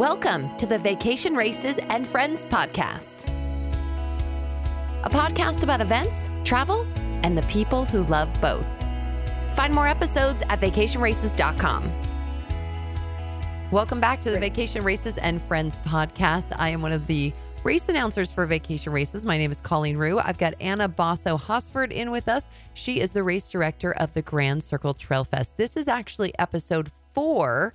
Welcome to the Vacation Races and Friends podcast, a podcast about events, travel, and the people who love both. Find more episodes at vacationraces.com. Welcome back to the Vacation Races and Friends podcast. I am one of the race announcers for Vacation Races. My name is Colleen Rue. I've got Anna Basso Hosford in with us. She is the race director of the Grand Circle Trail Fest. This is actually episode four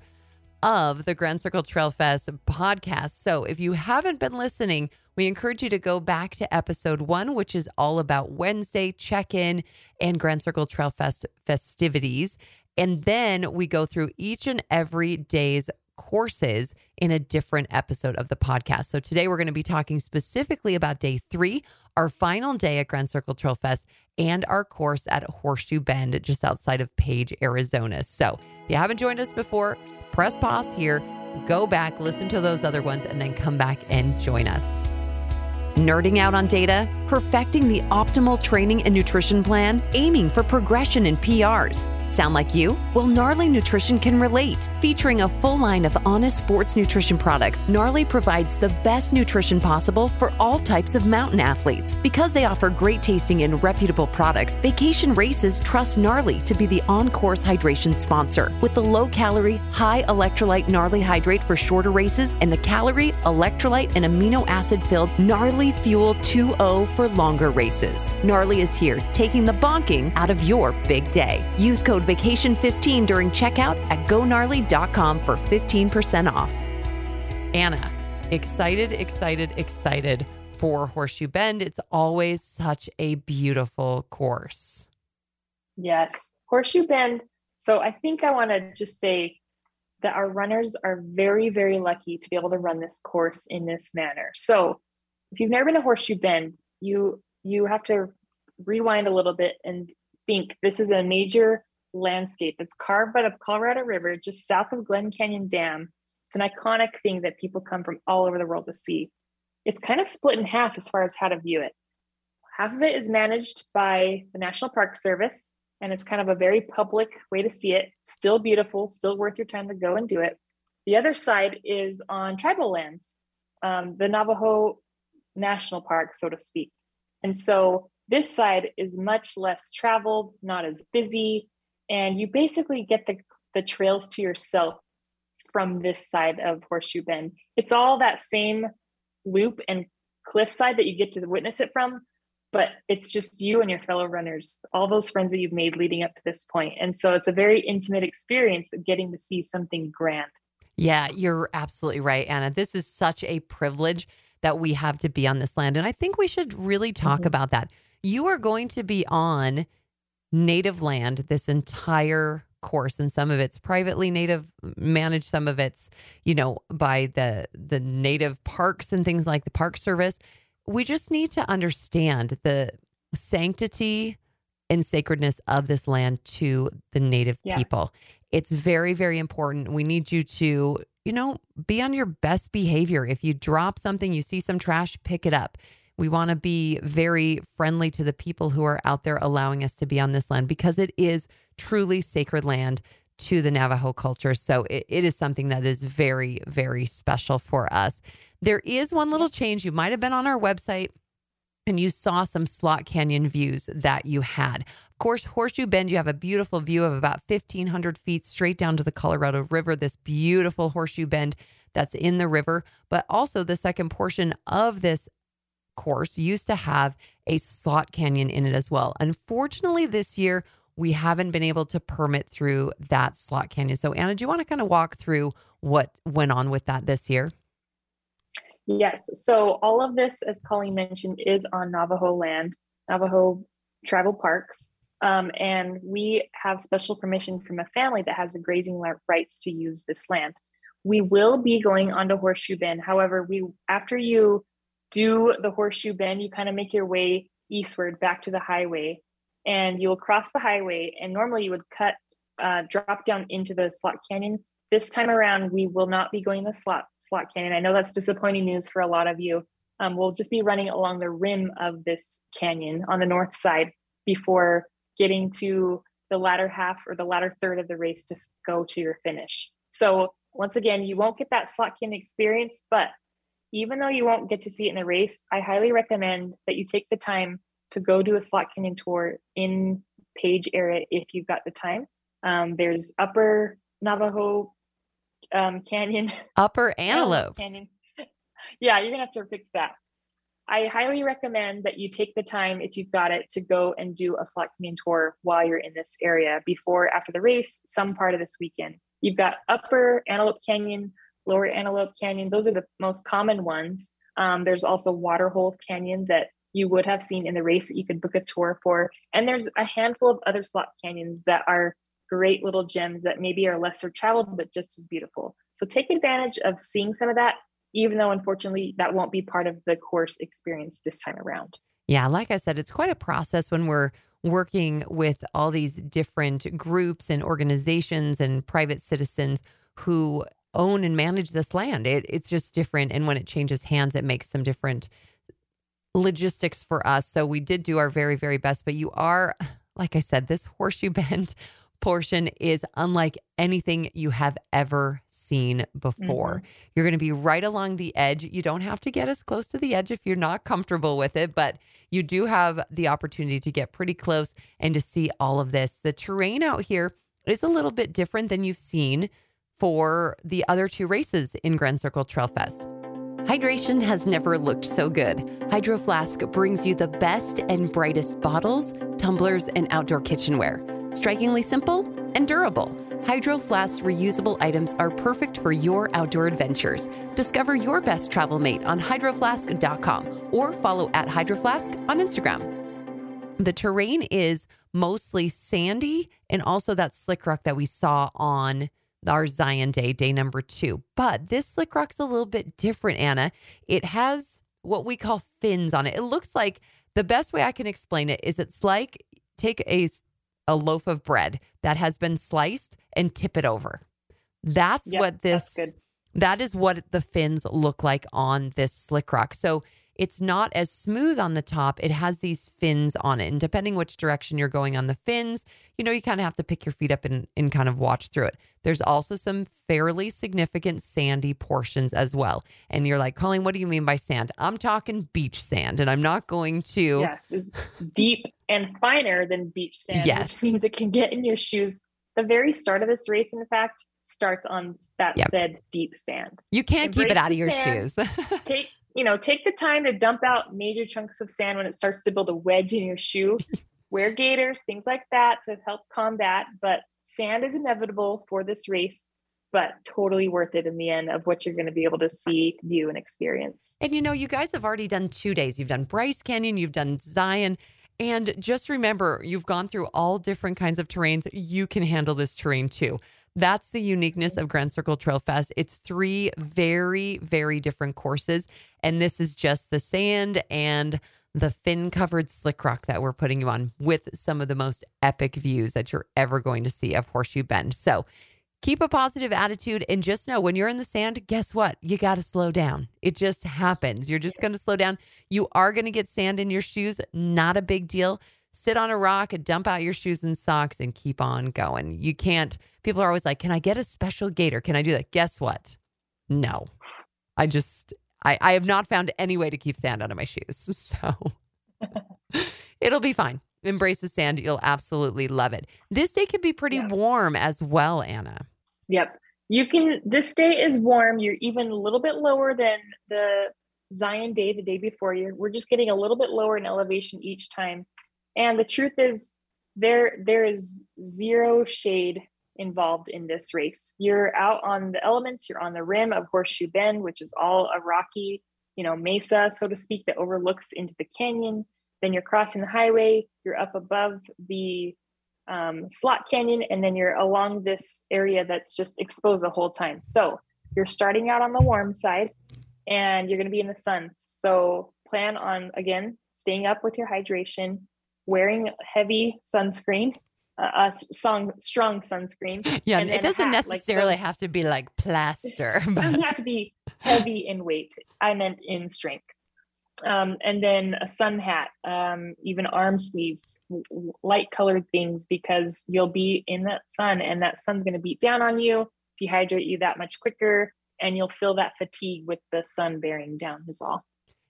of the Grand Circle Trail Fest podcast. So if you haven't been listening, we encourage you to go back to episode one, which is all about Wednesday check in and Grand Circle Trail Fest festivities. And then we go through each and every day's courses in a different episode of the podcast. So today we're going to be talking specifically about day three, our final day at Grand Circle Trail Fest, and our course at Horseshoe Bend, just outside of Page, Arizona. So if you haven't joined us before, press pause here, go back, listen to those other ones, and then come back and join us. Nerding out on data, perfecting the optimal training and nutrition plan, aiming for progression in PRs. Sound like you? Well, Gnarly Nutrition can relate. Featuring a full line of honest sports nutrition products, Gnarly provides the best nutrition possible for all types of mountain athletes. Because they offer great tasting and reputable products, Vacation Races trust Gnarly to be the on course hydration sponsor. With the low calorie, high electrolyte Gnarly Hydrate for shorter races and the calorie, electrolyte, and amino acid filled Gnarly Fuel 2.0 for longer races. Gnarly is here, taking the bonking out of your big day. Use code vacation15 during checkout at gonarly.com for 15% off. Anna, excited, excited, excited for Horseshoe Bend. It's always such a beautiful course. Yes, Horseshoe Bend. So I think I want to just say that our runners are very, very lucky to be able to run this course in this manner. So if you've never been to Horseshoe Bend, you you have to rewind a little bit and think this is a major landscape that's carved by the Colorado River just south of Glen Canyon Dam. It's an iconic thing that people come from all over the world to see. It's kind of split in half as far as how to view it. Half of it is managed by the National Park Service, and it's kind of a very public way to see it. Still beautiful, still worth your time to go and do it. The other side is on tribal lands, um, the Navajo National Park, so to speak. And so this side is much less traveled, not as busy, and you basically get the, the trails to yourself from this side of Horseshoe Bend. It's all that same loop and cliffside that you get to witness it from, but it's just you and your fellow runners, all those friends that you've made leading up to this point. And so it's a very intimate experience of getting to see something grand. Yeah, you're absolutely right, Anna. This is such a privilege that we have to be on this land. And I think we should really talk mm-hmm. about that. You are going to be on native land this entire course and some of it's privately native managed some of it's you know by the the native parks and things like the park service. We just need to understand the sanctity and sacredness of this land to the native yeah. people. It's very very important. We need you to you know be on your best behavior. If you drop something you see some trash pick it up we want to be very friendly to the people who are out there allowing us to be on this land because it is truly sacred land to the Navajo culture. So it, it is something that is very, very special for us. There is one little change. You might have been on our website and you saw some slot canyon views that you had. Of course, Horseshoe Bend, you have a beautiful view of about 1,500 feet straight down to the Colorado River, this beautiful Horseshoe Bend that's in the river. But also, the second portion of this course used to have a slot canyon in it as well. Unfortunately, this year, we haven't been able to permit through that slot canyon. So, Anna, do you want to kind of walk through what went on with that this year? Yes. So, all of this, as Colleen mentioned, is on Navajo land, Navajo tribal parks. Um, and we have special permission from a family that has the grazing rights to use this land. We will be going onto Horseshoe Bend. However, we after you do the horseshoe bend, you kind of make your way eastward back to the highway and you'll cross the highway. And normally you would cut, uh, drop down into the slot canyon. This time around, we will not be going the slot slot canyon. I know that's disappointing news for a lot of you. Um, we'll just be running along the rim of this canyon on the north side before getting to the latter half or the latter third of the race to go to your finish. So once again, you won't get that slot canyon experience, but even though you won't get to see it in the race, I highly recommend that you take the time to go do a slot canyon tour in Page area if you've got the time. Um, there's Upper Navajo um, Canyon. Upper Antelope. Canyon. yeah, you're gonna have to fix that. I highly recommend that you take the time, if you've got it, to go and do a slot canyon tour while you're in this area before, after the race, some part of this weekend. You've got Upper Antelope Canyon, Lower Antelope Canyon. Those are the most common ones. Um, there's also Waterhole Canyon that you would have seen in the race that you could book a tour for. And there's a handful of other slot canyons that are great little gems that maybe are lesser traveled, but just as beautiful. So take advantage of seeing some of that even though unfortunately that won't be part of the course experience this time around. Yeah, like I said, it's quite a process when we're working with all these different groups and organizations and private citizens who own and manage this land. It, it's just different. And when it changes hands, it makes some different logistics for us. So we did do our very, very best. But you are, like I said, this horseshoe bend portion is unlike anything you have ever seen before. Mm-hmm. You're going to be right along the edge. You don't have to get as close to the edge if you're not comfortable with it, but you do have the opportunity to get pretty close and to see all of this. The terrain out here is a little bit different than you've seen for the other two races in Grand Circle Trail Fest. Hydration has never looked so good. Hydro Flask brings you the best and brightest bottles, tumblers, and outdoor kitchenware. Strikingly simple and durable, Hydro Flask's reusable items are perfect for your outdoor adventures. Discover your best travel mate on hydroflask.com or follow at hydroflask on Instagram. The terrain is mostly sandy and also that slick rock that we saw on our Zion Day, day number two. But this slick rock's a little bit different, Anna. It has what we call fins on it. It looks like the best way I can explain it is it's like take a a loaf of bread that has been sliced and tip it over. That's yep, what this that's that is what the fins look like on this slick rock. So it's not as smooth on the top. It has these fins on it. And depending which direction you're going on the fins, you know, you kind of have to pick your feet up and, and kind of watch through it. There's also some fairly significant sandy portions as well. And you're like, Colleen, what do you mean by sand? I'm talking beach sand, and I'm not going to. Yeah, deep and finer than beach sand, yes. which means it can get in your shoes. The very start of this race, in fact, starts on that yep. said deep sand. You can't Embrace keep it out of your sand, shoes. take you know, take the time to dump out major chunks of sand when it starts to build a wedge in your shoe. Wear gaiters, things like that to help combat. But sand is inevitable for this race, but totally worth it in the end of what you're going to be able to see, view, and experience. And you know, you guys have already done two days. You've done Bryce Canyon, you've done Zion. And just remember, you've gone through all different kinds of terrains. You can handle this terrain too. That's the uniqueness of Grand Circle Trail Fest. It's three very, very different courses. And this is just the sand and the fin covered slick rock that we're putting you on with some of the most epic views that you're ever going to see of Horseshoe Bend. So keep a positive attitude and just know when you're in the sand, guess what? You got to slow down. It just happens. You're just going to slow down. You are going to get sand in your shoes. Not a big deal sit on a rock and dump out your shoes and socks and keep on going. You can't, people are always like, Can I get a special gaiter? Can I do that? Guess what? No. I just, I, I have not found any way to keep sand out of my shoes. So it'll be fine. Embrace the sand. You'll absolutely love it. This day can be pretty yeah. warm as well, Anna. Yep. You can, this day is warm. You're even a little bit lower than the Zion day, the day before you. We're just getting a little bit lower in elevation each time. And the truth is, there there is zero shade involved in this race. You're out on the elements, you're on the rim of Horseshoe Bend, which is all a rocky, you know, mesa, so to speak, that overlooks into the canyon. Then you're crossing the highway, you're up above the um, slot canyon, and then you're along this area that's just exposed the whole time. So you're starting out on the warm side and you're going to be in the sun. So plan on, again, staying up with your hydration, wearing heavy sunscreen, uh, a strong, strong sunscreen. Yeah, it doesn't hat, necessarily like, have to be like plaster. It doesn't have to be heavy in weight. I meant in strength. Um, and then a sun hat, um, even arm sleeves, light colored things because you'll be in that sun and that sun's going to beat down on you. dehydrate you that much quicker, and you'll feel that fatigue with the sun bearing down, is all.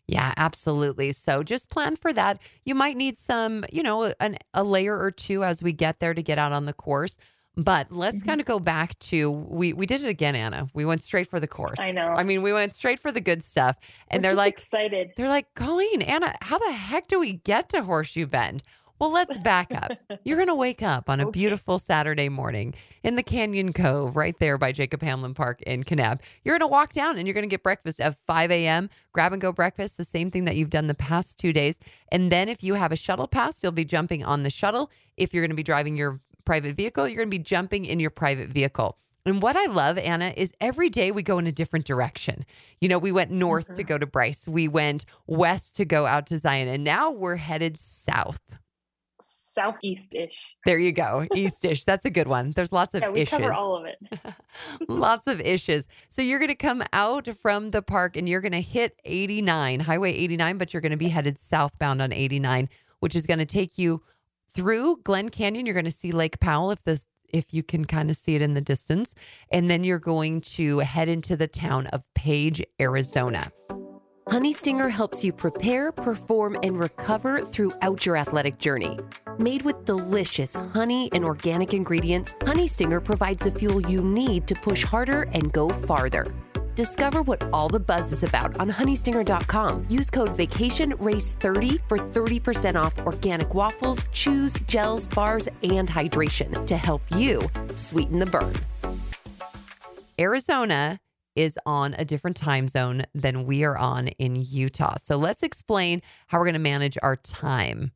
Yeah, absolutely. So just plan for that. You might need some, you know, an, a layer or two as we get there to get out on the course. But let's mm-hmm. kind of go back to we we did it again, Anna. We went straight for the course. I know. I mean, we went straight for the good stuff. And We're they're like excited. They're like, Colleen, Anna, how the heck do we get to Horseshoe Bend? Well, let's back up. You're going to wake up on a okay. beautiful Saturday morning in the Canyon Cove right there by Jacob Hamblin Park in Kanab. You're going to walk down and you're going to get breakfast at 5 a.m. Grab and go breakfast, the same thing that you've done the past two days. And then if you have a shuttle pass, you'll be jumping on the shuttle. If you're going to be driving your private vehicle, you're going to be jumping in your private vehicle. And what I love, Anna, is every day we go in a different direction. You know, we went north mm-hmm. to go to Bryce, we went west to go out to Zion, and now we're headed south southeast-ish. There you go, east-ish. That's a good one. There's lots of yeah, we ishes. cover all of it. lots of ishes. So you're going to come out from the park and you're going to hit 89, Highway 89, but you're going to be headed southbound on 89, which is going to take you through Glen Canyon. You're going to see Lake Powell if this if you can kind of see it in the distance, and then you're going to head into the town of Page, Arizona. Honey Stinger helps you prepare, perform, and recover throughout your athletic journey. Made with delicious honey and organic ingredients, Honey Stinger provides the fuel you need to push harder and go farther. Discover what all the buzz is about on honeystinger.com. Use code VACATIONRACE30 for 30% off organic waffles, chews, gels, bars, and hydration to help you sweeten the burn. Arizona is on a different time zone than we are on in Utah. So let's explain how we're going to manage our time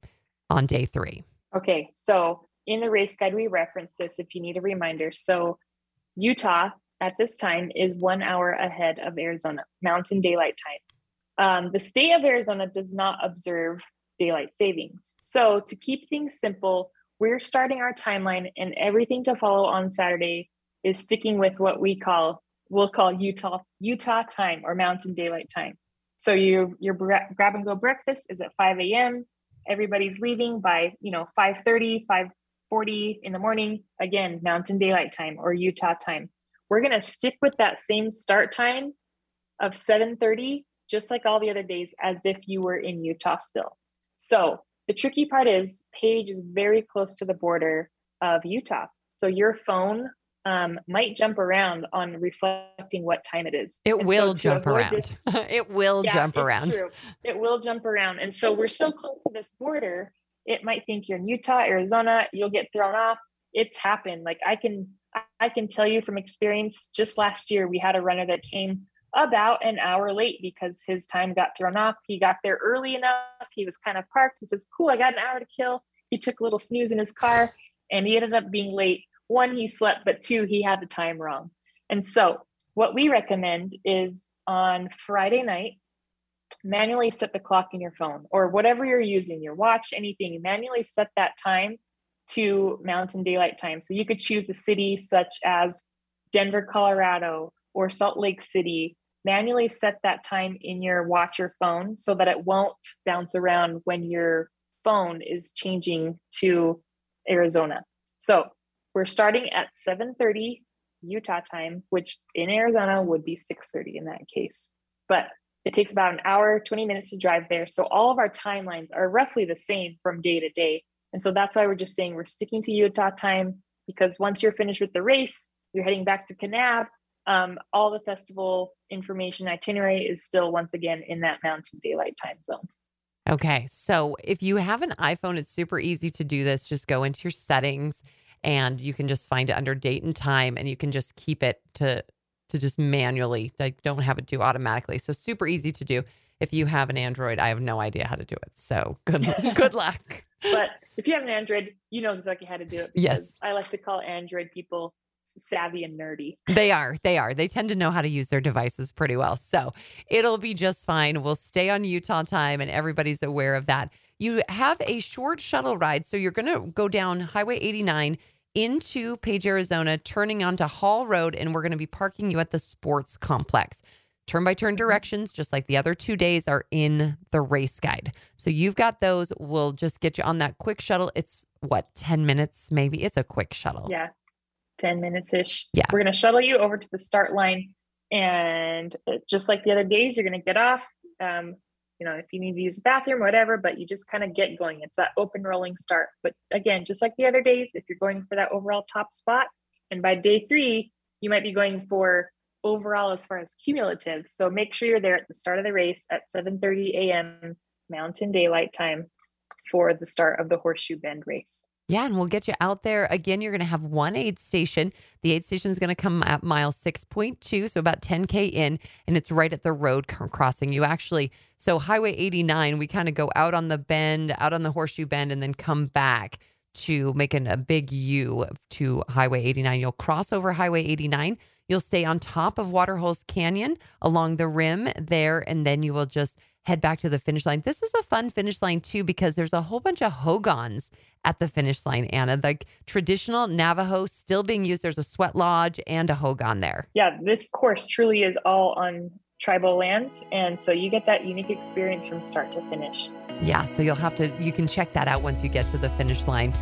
on day three. Okay. So in the race guide, we reference this if you need a reminder. So Utah at this time is one hour ahead of Arizona, Mountain Daylight Time. Um, the state of Arizona does not observe daylight savings. So to keep things simple, we're starting our timeline, and everything to follow on Saturday is sticking with what we call we'll call Utah Utah time or Mountain Daylight Time. So your your grab and go breakfast is at 5 a.m. Everybody's leaving by you know 5:30, 5:40 in the morning. Again, Mountain Daylight Time or Utah time. We're gonna stick with that same start time of 7:30, just like all the other days, as if you were in Utah still. So the tricky part is Page is very close to the border of Utah. So your phone um, might jump around on reflecting what time it is. It and will so jump around. This, it will yeah, jump around. True. It will jump around. And so we're still close to this border. It might think you're in Utah, Arizona, you'll get thrown off. It's happened. Like I can I can tell you from experience, just last year we had a runner that came about an hour late because his time got thrown off. He got there early enough. He was kind of parked. He says, Cool, I got an hour to kill. He took a little snooze in his car and he ended up being late one, he slept, but two, he had the time wrong. And so, what we recommend is on Friday night, manually set the clock in your phone or whatever you're using, your watch, anything, manually set that time to Mountain Daylight Time. So you could choose a city such as Denver, Colorado, or Salt Lake City. Manually set that time in your watch or phone so that it won't bounce around when your phone is changing to Arizona. So we're starting at 7:30 Utah time, which in Arizona would be 6:30 in that case. But it takes about an hour, 20 minutes to drive there. So all of our timelines are roughly the same from day to day. And so that's why we're just saying we're sticking to Utah time because once you're finished with the race, you're heading back to Kanab. Um, all the festival information itinerary is still once again in that Mountain Daylight time zone. Okay. So if you have an iPhone, it's super easy to do this. Just go into your settings and you can just find it under date and time and you can just keep it to to just manually like don't have it do automatically so super easy to do if you have an android i have no idea how to do it so good good luck but if you have an android you know exactly how to do it yes i like to call android people savvy and nerdy. They are. They are. They tend to know how to use their devices pretty well. So it'll be just fine. We'll stay on Utah time and everybody's aware of that. You have a short shuttle ride. So you're going to go down Highway 89 into Page, Arizona, turning onto Haul Road, and we're going to be parking you at the sports complex. Turn by turn directions, just like the other two days, are in the race guide. So you've got those. We'll just get you on that quick shuttle. It's what, 10 minutes maybe? It's a quick shuttle. Yeah. 10 minutes ish. Yeah. We're going to shuttle you over to the start line. And uh, just like the other days, you're going to get off. Um, you know, if you need to use a bathroom, whatever, but you just kind of get going. It's that open rolling start. But again, just like the other days, if you're going for that overall top spot, and by day three, you might be going for overall as far as cumulative. So make sure you're there at the start of the race at 7:30 a.m. Mountain Daylight Time for the start of the Horseshoe Bend race. Yeah, and we'll get you out there. Again, you're going to have one aid station. The aid station is going to come at mile 6.2, so about 10K in, and it's right at the road crossing. You actually, so Highway 89, we kind of go out on the bend, out on the horseshoe bend, and then come back to making a big U to Highway 89. You'll cross over Highway 89. You'll stay on top of Waterholes Canyon along the rim there, and then you will just head back to the finish line. This is a fun finish line too because there's a whole bunch of hogans at the finish line, Anna. Like traditional Navajo still being used. There's a sweat lodge and a hogan there. Yeah, this course truly is all on tribal lands. And so you get that unique experience from start to finish. Yeah, so you'll have to, you can check that out once you get to the finish line.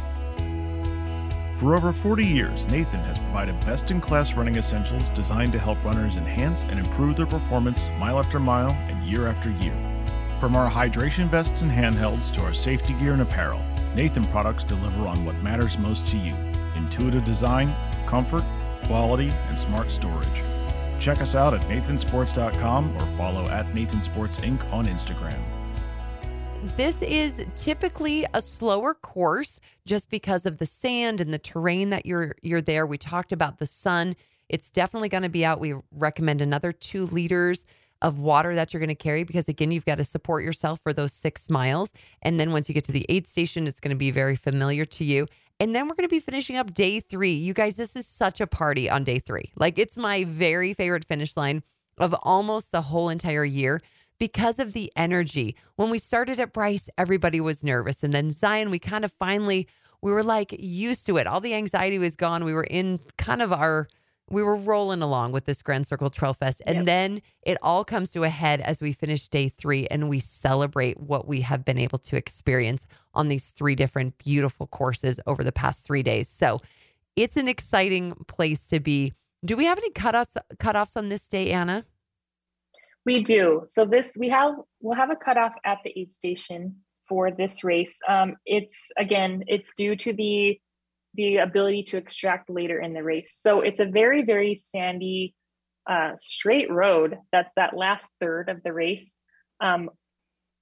For over 40 years, Nathan has provided best in class running essentials designed to help runners enhance and improve their performance mile after mile and year after year. From our hydration vests and handhelds to our safety gear and apparel, Nathan products deliver on what matters most to you intuitive design, comfort, quality, and smart storage. Check us out at nathansports.com or follow at Nathan Sports Inc. on Instagram. This is typically a slower course just because of the sand and the terrain that you're you're there. We talked about the sun. It's definitely going to be out. We recommend another 2 liters of water that you're going to carry because again you've got to support yourself for those 6 miles and then once you get to the aid station it's going to be very familiar to you. And then we're going to be finishing up day 3. You guys this is such a party on day 3. Like it's my very favorite finish line of almost the whole entire year because of the energy. When we started at Bryce, everybody was nervous. And then Zion, we kind of finally, we were like used to it. All the anxiety was gone. We were in kind of our, we were rolling along with this Grand Circle Trail Fest. And Yep. then it all comes to a head as we finish day three and we celebrate what we have been able to experience on these three different beautiful courses over the past three days. So it's an exciting place to be. Do we have any cutoffs cutoffs on this day, Anna? We do. So this we have we'll have a cutoff at the aid station for this race. Um, it's again, it's due to the the ability to extract later in the race. So it's a very very sandy, uh, straight road. That's that last third of the race. Um,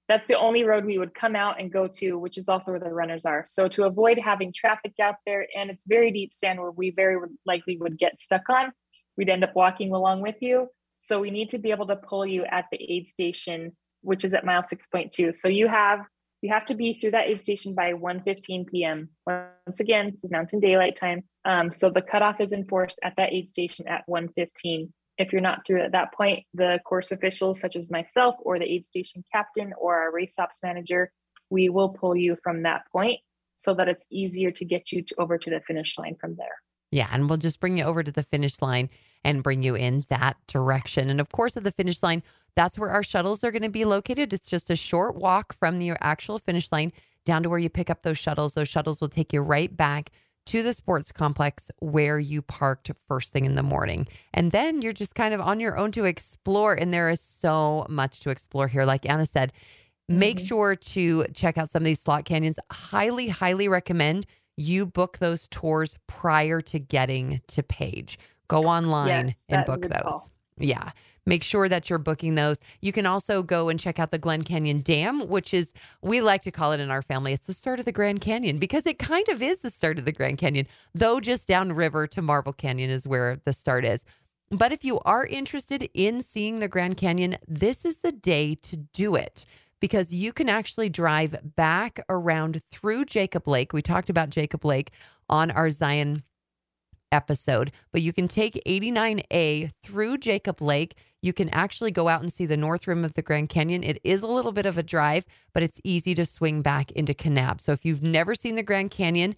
that's the only road we would come out and go to, which is also where the runners are. So to avoid having traffic out there, and it's very deep sand where we very likely would get stuck on, we'd end up walking along with you. So we need to be able to pull you at the aid station, which is at mile 6.2. So you have you have to be through that aid station by 1:15 p.m. Once again, this is Mountain Daylight Time. Um, so the cutoff is enforced at that aid station at 1:15. If you're not through at that point, the course officials, such as myself or the aid station captain or our race ops manager, we will pull you from that point so that it's easier to get you to, over to the finish line from there. Yeah, and we'll just bring you over to the finish line and bring you in that direction. And of course, at the finish line, that's where our shuttles are going to be located. It's just a short walk from the actual finish line down to where you pick up those shuttles. Those shuttles will take you right back to the sports complex where you parked first thing in the morning. And then you're just kind of on your own to explore. And there is so much to explore here. Like Anna said, make Mhm. sure to check out some of these slot canyons. Highly, highly recommend you book those tours prior to getting to Page. Go online Yes, and that is a book those. call. Yeah. Make sure that you're booking those. You can also go and check out the Glen Canyon Dam, which is, we like to call it in our family, it's the start of the Grand Canyon because it kind of is the start of the Grand Canyon, though just downriver to Marble Canyon is where the start is. But if you are interested in seeing the Grand Canyon, this is the day to do it because you can actually drive back around through Jacob Lake. We talked about Jacob Lake on our Zion episode, but you can take 89A through Jacob Lake. You can actually go out and see the north rim of the Grand Canyon. It is a little bit of a drive, but it's easy to swing back into Kanab. So if you've never seen the Grand Canyon,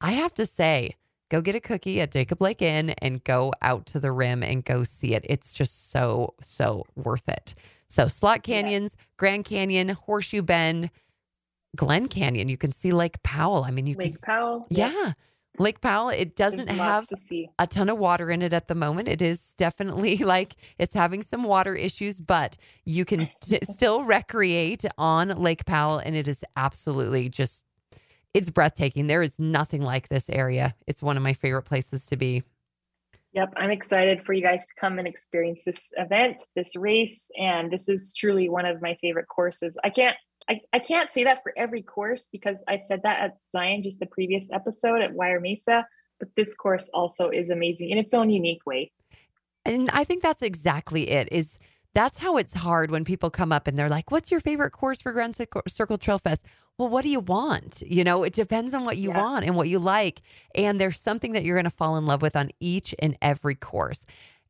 I have to say, go get a cookie at Jacob Lake Inn and go out to the rim and go see it. It's just so, so worth it. So, Slot Canyons, Grand Canyon, Horseshoe Bend, Glen Canyon. You can see Lake Powell. I mean, you can Lake Powell. yep. yeah. Lake Powell, it doesn't have to see. a ton of water in it at the moment. It is definitely like it's having some water issues, but you can t- still recreate on Lake Powell, and it is absolutely just it's breathtaking. There is nothing like this area. It's one of my favorite places to be. Yep, I'm excited for you guys to come and experience this event, this race, and this is truly one of my favorite courses. I can't I, I can't say that for every course because I said that at Zion just the previous episode at Wire Mesa, but this course also is amazing in its own unique way. And I think that's exactly it. Is that's how it's hard when people come up and they're like, "What's your favorite course for Grand Circle, Trail Fest?" Well, what do you want? You know, it depends on what you Yeah. want and what you like, and there's something that you're going to fall in love with on each and every course.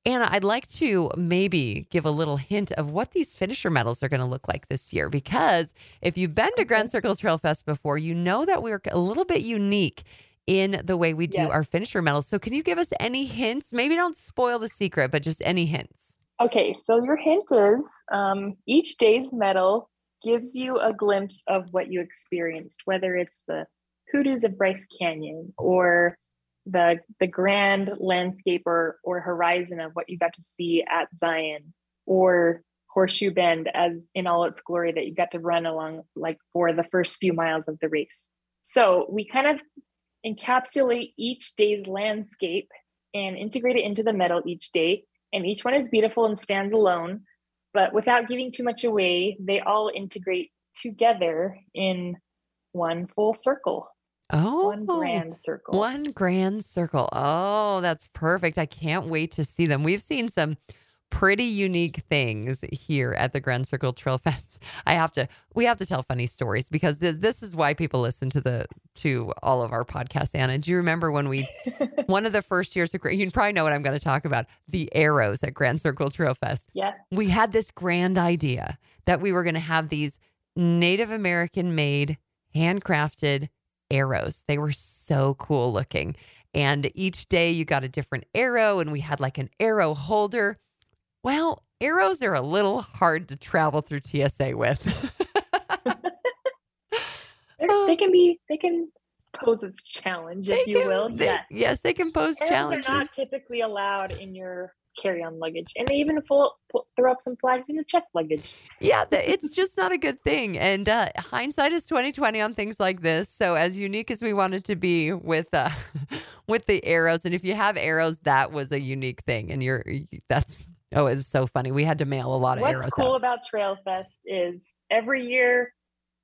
Anna, I'd like to maybe give a little hint of what these finisher medals are going to look like this year. Because if you've been to Grand Circle Trail Fest before, you know that we're a little bit unique in the way we do our finisher medals. So, can you give us any hints? Maybe don't spoil the secret, but just any hints. Okay, so your hint is um, each day's medal gives you a glimpse of what you experienced, whether it's the hoodoos of Bryce Canyon or the the grand landscape or or horizon of what you got to see at Zion or Horseshoe Bend as in all its glory that you got to run along like for the first few miles of the race. So we kind of encapsulate each day's landscape and integrate it into the medal each day and each one is beautiful and stands alone but without giving too much away they all integrate together in one full circle Oh, one grand circle One grand circle. Oh, that's perfect. I can't wait to see them. We've seen some pretty unique things here at the Grand Circle Trail Fest. I have to we have to tell funny stories because th- this is why people listen to the to all of our podcasts. Anna, do you remember when we one of the first years of you probably know what I'm going to talk about, the arrows at Grand Circle Trail Fest yes we had this grand idea that we were going to have these Native American made, handcrafted arrows. They were so cool looking. And each day you got a different arrow, and we had like an arrow holder. Well, arrows are a little hard to travel through TSA with. They're- can be they can pose its challenge if They you can- will they- yes yes, they can pose Arrows challenges. are not typically allowed in your carry-on luggage and they even full, pull, throw up some flags in your checked luggage yeah, the, it's just not a good thing. And uh, hindsight is twenty twenty on things like this. So as unique as we wanted to be with uh, with the arrows, and if you have arrows, that was a unique thing. And you're that's oh, it's so funny. We had to mail a lot of What's arrows cool out. about Trail Fest is every year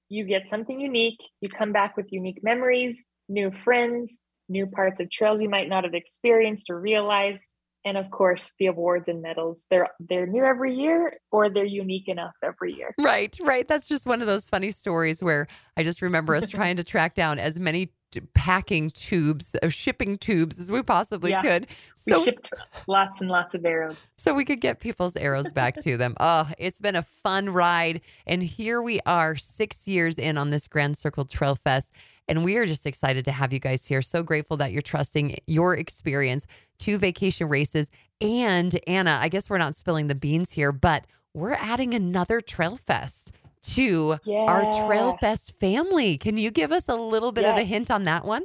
you get something unique. You come back with unique memories, new friends, new parts of trails you might not have experienced or realized, and of course the awards and medals. They're they're new every year or they're unique enough every year. Right, right. That's just one of those funny stories where I just remember us trying to track down as many packing tubes, uh, shipping tubes as we possibly Yeah. could. We shipped lots and lots of arrows. so we could get people's arrows back to them. Oh, it's been a fun ride. And here we are, six years in on this Grand Circle Trail Fest. And we are just excited to have you guys here. So grateful that you're trusting your experience to vacation races. And Anna, I guess we're not spilling the beans here, but we're adding another Trail Fest to our Trail Fest family. Can you give us a little bit of a hint on that one?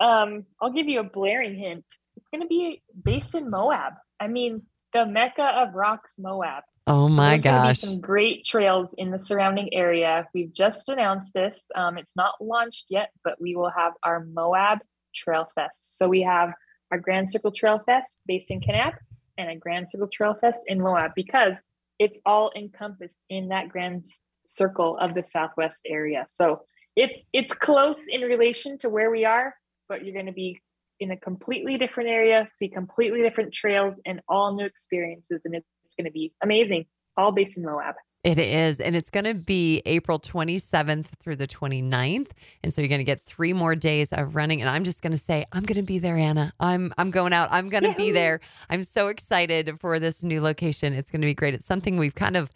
Um, I'll give you a blaring hint. It's going to be based in Moab. I mean, the mecca of rocks, Moab. Oh So my there's gosh. Some great trails in the surrounding area. We've just announced this. Um, it's not launched yet, but we will have our Moab Trail Fest. So we have our Grand Circle Trail Fest based in Kanab and a Grand Circle Trail Fest in Moab because it's all encompassed in that Grand Circle of the Southwest area. So it's it's close in relation to where we are, but you're going to be in a completely different area, see completely different trails and all new experiences, and it's, going to be amazing. All based in Moab. It is. And it's going to be April 27th through the 29th. And so you're going to get three more days of running. And I'm just going to say, I'm going to be there, Anna. I'm, I'm going out. I'm going to be there. I'm so excited for this new location. It's going to be great. It's something we've kind of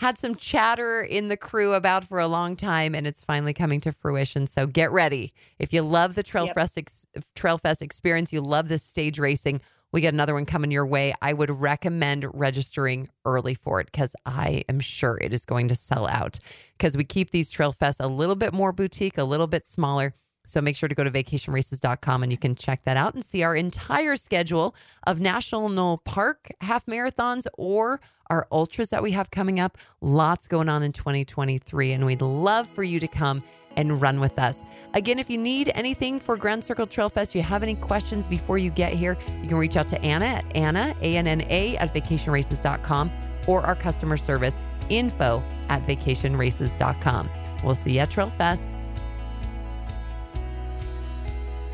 had some chatter in the crew about for a long time, and it's finally coming to fruition. So get ready. If you love the Trail Yep. Fest ex- Trail Fest experience, you love this stage racing. We got another one coming your way. I would recommend registering early for it because I am sure it is going to sell out. Because we keep these Trail Fests a little bit more boutique, a little bit smaller. So make sure to go to vacationraces.com and you can check that out and see our entire schedule of National Park half marathons or our ultras that we have coming up. Lots going on in 2023, and we'd love for you to come and run with us. Again, if you need anything for Grand Circle Trail Fest, you have any questions before you get here, you can reach out to Anna at Anna, A-N-N-A, at vacationraces.com or our customer service info at vacationraces.com. We'll see you at Trail Fest.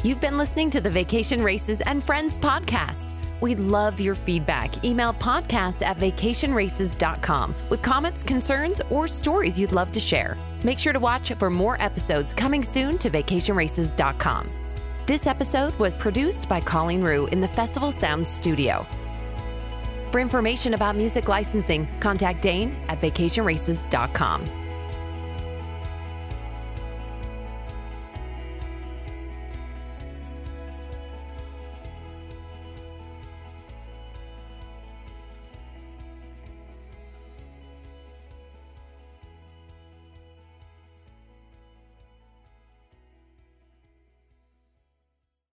You've been listening to the Vacation Races and Friends podcast. We'd love your feedback. Email podcast at vacationraces.com with comments, concerns, or stories you'd love to share. Make sure to watch for more episodes coming soon to vacationraces.com. This episode was produced by Colleen Rue in the Festival Sound Studio. For information about music licensing, contact Dane at vacationraces.com.